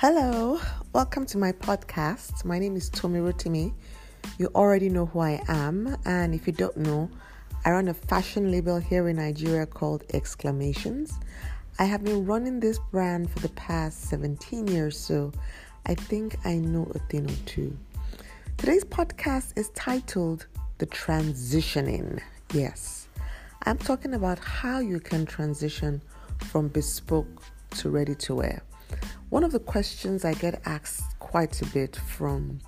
Hello, welcome to my podcast. My name is Tommy Rotimi. You already know who I am, and if you don't know, I run a fashion label here in Nigeria called Exclamations. I have been running this brand for the past 17 years, so I think I know a thing or two. Today's podcast is titled The Transitioning. Yes, I'm talking about how you can transition from bespoke to ready to wear. One of the questions I get asked quite a bit from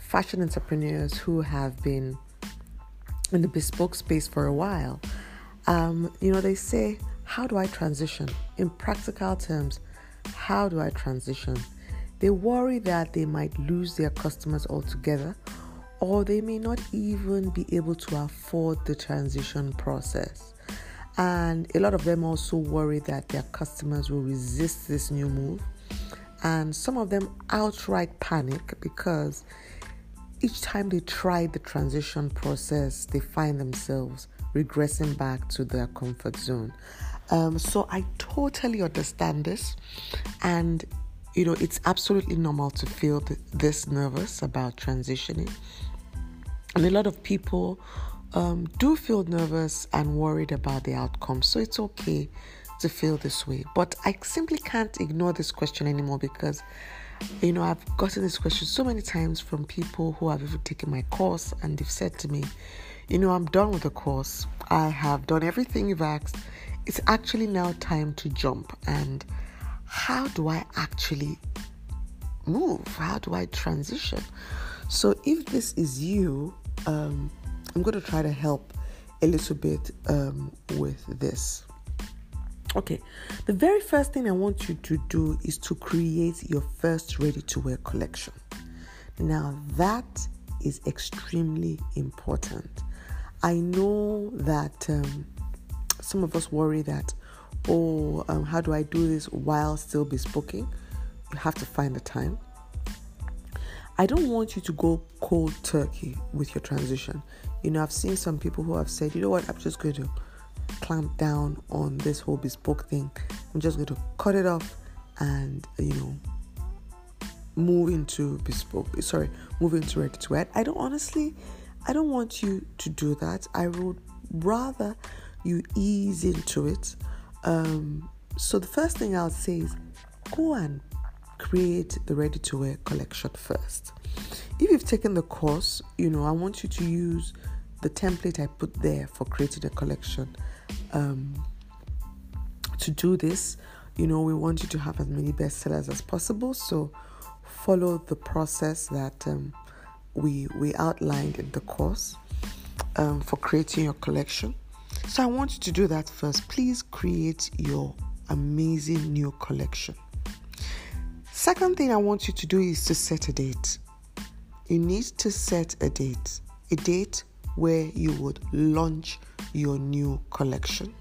fashion entrepreneurs who have been in the bespoke space for a while, um, you know, they say, How do I transition? In practical terms, how do I transition? They worry that they might lose their customers altogether or they may not even be able to afford the transition process. And a lot of them also worry that their customers will resist this new move and some of them outright panic because each time they try the transition process, they find themselves regressing back to their comfort zone. Um, so I totally understand this, and you know, it's absolutely normal to feel th- this nervous about transitioning. And a lot of people um, do feel nervous and worried about the outcome, so it's okay to feel this way. But I simply can't ignore this question anymore because, you know, I've gotten this question so many times from people who have even taken my course and they've said to me, you know, I'm done with the course. I have done everything you've asked. It's actually now time to jump. And how do I actually move? How do I transition? So, if this is you, um, I'm going to try to help a little bit um, with this. Okay, the very first thing I want you to do is to create your first ready to wear collection. Now, that is extremely important. I know that um, some of us worry that, oh, um, how do I do this while still bespoking? You have to find the time. I don't want you to go cold turkey with your transition. You know, I've seen some people who have said, you know what, I'm just going to clamp down on this whole bespoke thing. I'm just going to cut it off and, you know, move into bespoke. Sorry, move into ready to wear. I don't honestly, I don't want you to do that. I would rather you ease into it. Um, so the first thing I'll say is go and create the ready to wear collection first. If you've taken the course, you know, I want you to use the template I put there for creating a collection um, to do this, you know, we want you to have as many bestsellers as possible. So follow the process that um, we we outlined in the course um, for creating your collection. So I want you to do that first. Please create your amazing new collection. Second thing I want you to do is to set a date. You need to set a date, a date where you would launch your new collection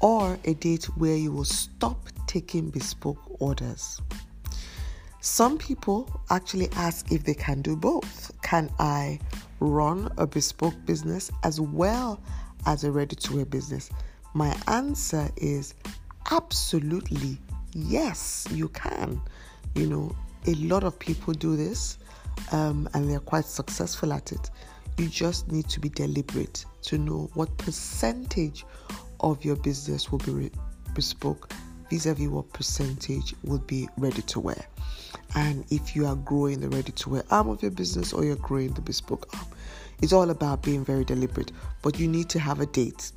or a date where you will stop taking bespoke orders. Some people actually ask if they can do both. Can I run a bespoke business as well as a ready to wear business? My answer is absolutely yes, you can. You know, a lot of people do this um, and they're quite successful at it. You just need to be deliberate to know what percentage of your business will be bespoke vis a vis what percentage will be ready to wear. And if you are growing the ready to wear arm of your business or you're growing the bespoke arm, it's all about being very deliberate. But you need to have a date.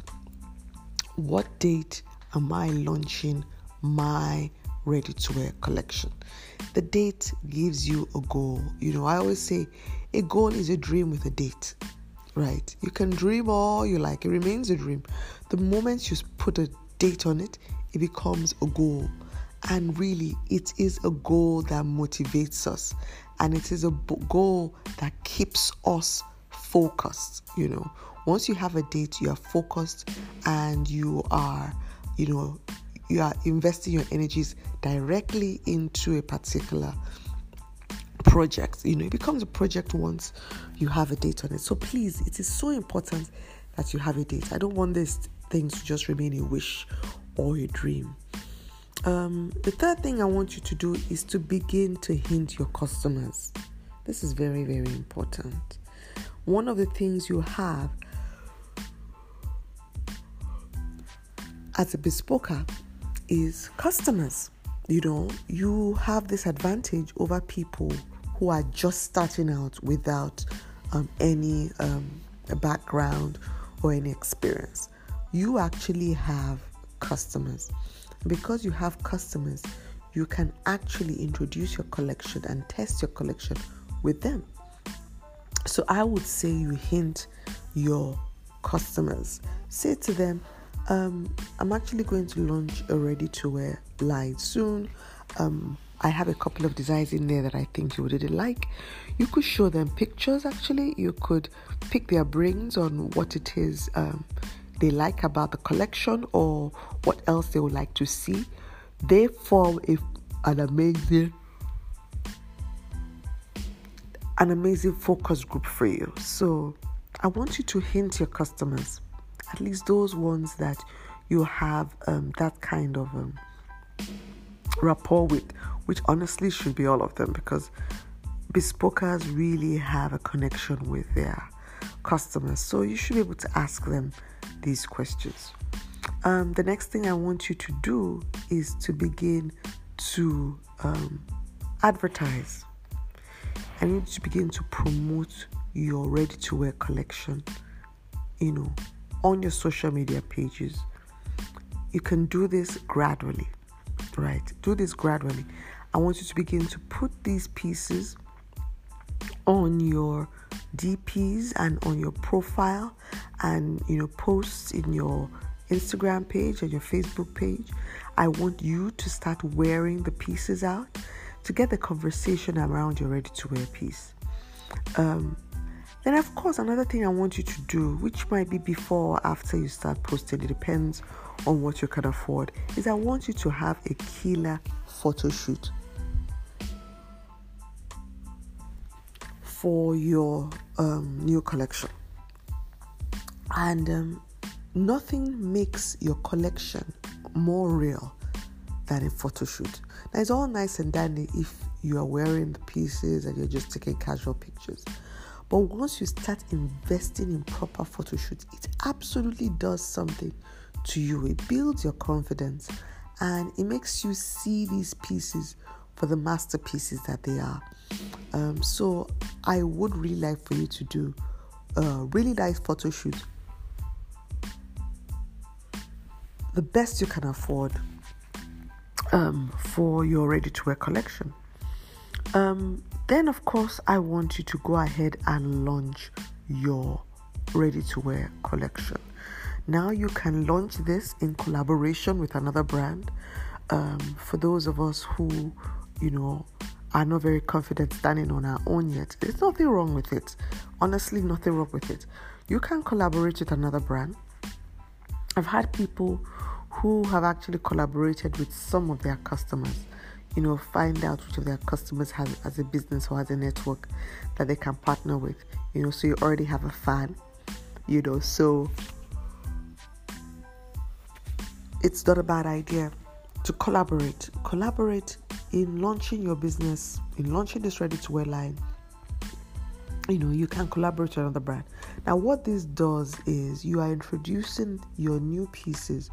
What date am I launching my ready to wear collection? The date gives you a goal. You know, I always say a goal is a dream with a date, right? You can dream all you like, it remains a dream. The moment you put a date on it, it becomes a goal. And really, it is a goal that motivates us, and it is a goal that keeps us focused. You know, once you have a date, you are focused and you are, you know, you are investing your energies directly into a particular project. You know, it becomes a project once you have a date on it. So please, it is so important that you have a date. I don't want these things to just remain a wish or a dream. Um, the third thing I want you to do is to begin to hint your customers. This is very, very important. One of the things you have as a bespoker is customers. You know, you have this advantage over people who are just starting out without um, any um, background or any experience. You actually have customers. Because you have customers, you can actually introduce your collection and test your collection with them. So I would say you hint your customers. Say to them, um, I'm actually going to launch a ready to wear line soon. Um, I have a couple of designs in there that I think you would really like. You could show them pictures actually. You could pick their brains on what it is um, they like about the collection or what else they would like to see. They form a, an amazing an amazing focus group for you. So I want you to hint your customers, at least those ones that you have um, that kind of um, rapport with, which honestly should be all of them because bespokers really have a connection with their customers. So you should be able to ask them these questions. Um, the next thing I want you to do is to begin to um, advertise. I need to begin to promote your ready to wear collection, you know, on your social media pages. You can do this gradually, right? Do this gradually. I want you to begin to put these pieces on your DPs and on your profile and you know posts in your Instagram page and your Facebook page. I want you to start wearing the pieces out to get the conversation around your ready to wear piece. Um, then, of course, another thing I want you to do, which might be before or after you start posting, it depends on what you can afford, is I want you to have a killer photo shoot for your um, new collection. And um, nothing makes your collection more real than a photo shoot. Now, it's all nice and dandy if you are wearing the pieces and you're just taking casual pictures. But once you start investing in proper photo shoots, it absolutely does something to you. It builds your confidence and it makes you see these pieces for the masterpieces that they are. Um, so I would really like for you to do a really nice photo shoot. The best you can afford um, for your ready to wear collection. Um, then, of course, I want you to go ahead and launch your ready to wear collection. Now, you can launch this in collaboration with another brand. Um, for those of us who, you know, are not very confident standing on our own yet. There's nothing wrong with it. Honestly, nothing wrong with it. You can collaborate with another brand. I've had people who have actually collaborated with some of their customers. You know, find out which of their customers has as a business or as a network that they can partner with. You know, so you already have a fan. You know, so it's not a bad idea to collaborate. Collaborate in launching your business, in launching this ready to wear line, you know, you can collaborate with another brand. Now, what this does is you are introducing your new pieces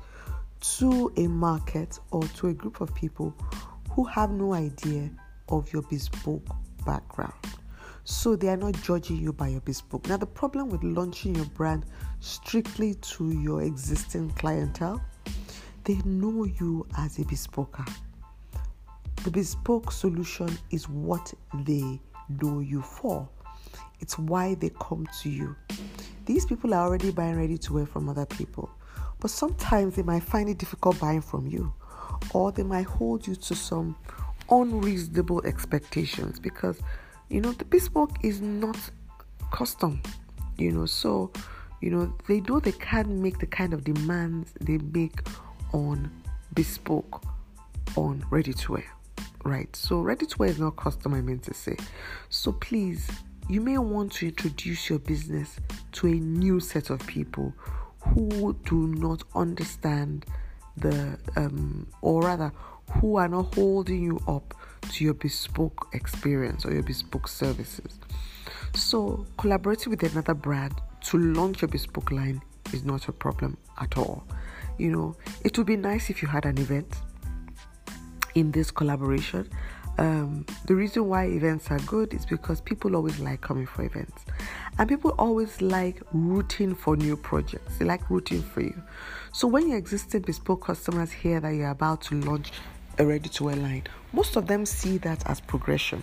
to a market or to a group of people who have no idea of your bespoke background. So they are not judging you by your bespoke. Now, the problem with launching your brand strictly to your existing clientele, they know you as a bespoker. The bespoke solution is what they know you for. It's why they come to you. These people are already buying ready to wear from other people, but sometimes they might find it difficult buying from you, or they might hold you to some unreasonable expectations because you know the bespoke is not custom, you know, so you know they know they can't make the kind of demands they make on bespoke on ready to wear right? So ready to wear is not custom, I meant to say. So please, you may want to introduce your business to a new set of people who do not understand the, um, or rather, who are not holding you up to your bespoke experience or your bespoke services. So, collaborating with another brand to launch your bespoke line is not a problem at all. You know, it would be nice if you had an event in this collaboration. Um, the reason why events are good is because people always like coming for events. And people always like rooting for new projects. They like rooting for you. So when your existing bespoke customers hear that you're about to launch a ready to wear line most of them see that as progression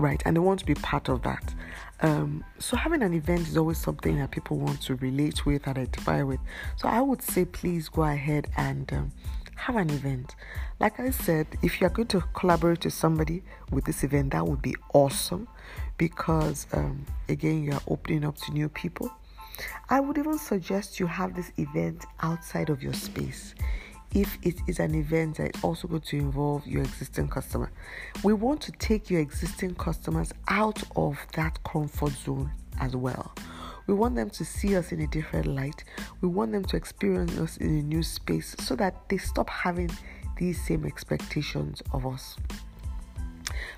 right? And they want to be part of that um, so having an event is always something that people want to relate with identify with. So i would say please go ahead and um, have an event. Like i said if you're going to collaborate with somebody with this event that would be awesome because um, again you are opening up to new people. I would even suggest you have this event outside of your space if it is an event that is also going to involve your existing customer. We want to take your existing customers out of that comfort zone as well. We want them to see us in a different light. We want them to experience us in a new space so that they stop having these same expectations of us.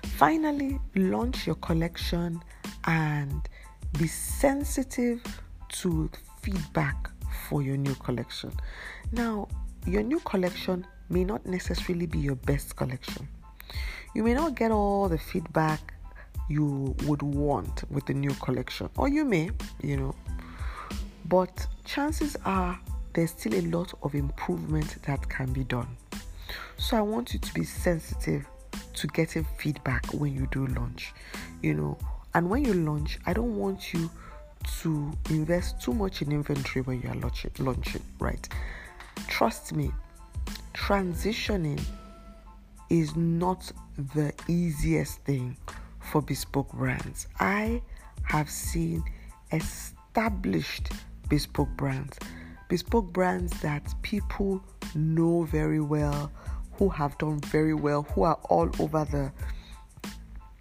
Finally, launch your collection and be sensitive to feedback for your new collection. Now, your new collection may not necessarily be your best collection. You may not get all the feedback you would want with the new collection, or you may, you know, but chances are there's still a lot of improvement that can be done. So I want you to be sensitive to getting feedback when you do launch, you know, and when you launch, I don't want you to invest too much in inventory when you are launching, launching right? Trust me, transitioning is not the easiest thing for bespoke brands. I have seen established bespoke brands, bespoke brands that people know very well, who have done very well, who are all over the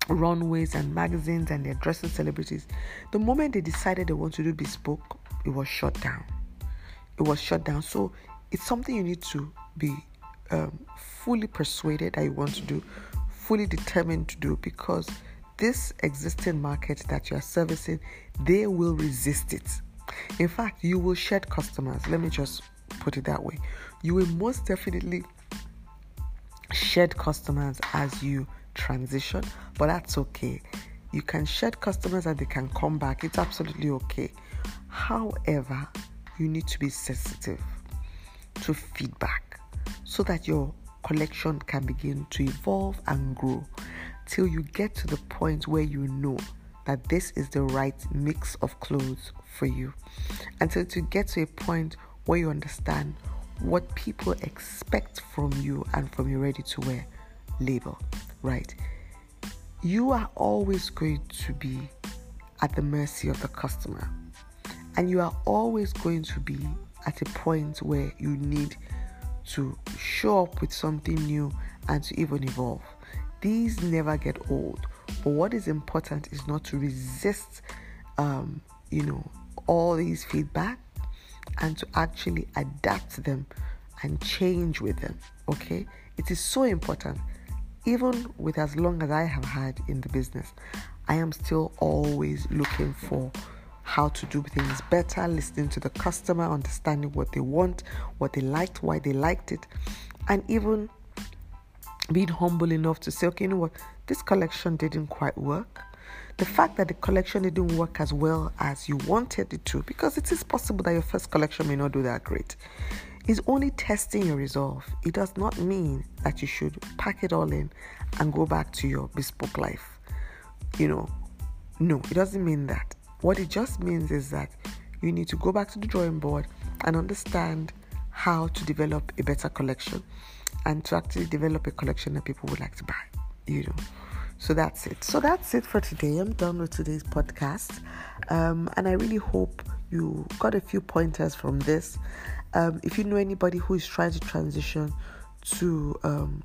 runways and magazines and they're dressing celebrities. The moment they decided they want to do bespoke, it was shut down. It was shut down. So it's something you need to be um, fully persuaded that you want to do, fully determined to do, because this existing market that you are servicing, they will resist it. In fact, you will shed customers. Let me just put it that way. You will most definitely shed customers as you transition, but that's okay. You can shed customers and they can come back. It's absolutely okay. However, you need to be sensitive to feedback so that your collection can begin to evolve and grow till you get to the point where you know that this is the right mix of clothes for you. Until to get to a point where you understand what people expect from you and from your ready to wear label, right? You are always going to be at the mercy of the customer, and you are always going to be at a point where you need to show up with something new and to even evolve. These never get old, but what is important is not to resist, um, you know, all these feedback and to actually adapt them and change with them. Okay, it is so important. Even with as long as I have had in the business, I am still always looking for how to do things better, listening to the customer, understanding what they want, what they liked, why they liked it, and even being humble enough to say, okay, you know what, this collection didn't quite work. The fact that the collection didn't work as well as you wanted it to, because it is possible that your first collection may not do that great, is only testing your resolve. It does not mean that you should pack it all in and go back to your bespoke life. You know, no, it doesn't mean that. What it just means is that you need to go back to the drawing board and understand how to develop a better collection and to actually develop a collection that people would like to buy, you know. So that's it. So that's it for today. I'm done with today's podcast. Um, and I really hope you got a few pointers from this. Um, if you know anybody who is trying to transition to um,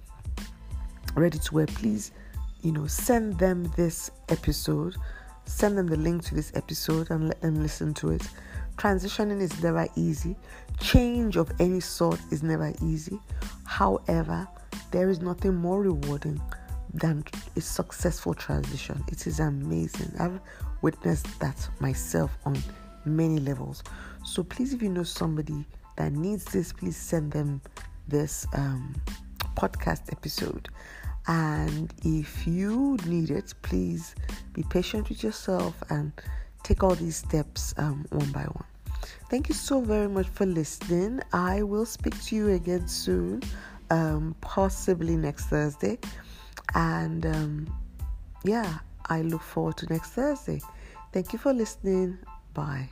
ready to wear, please, you know, send them this episode Send them the link to this episode and let them listen to it. Transitioning is never easy. Change of any sort is never easy. However, there is nothing more rewarding than a successful transition. It is amazing. I've witnessed that myself on many levels. So please, if you know somebody that needs this, please send them this um, podcast episode. And if you need it, please be patient with yourself and take all these steps um, one by one. Thank you so very much for listening. I will speak to you again soon, um, possibly next Thursday. And um, yeah, I look forward to next Thursday. Thank you for listening. Bye.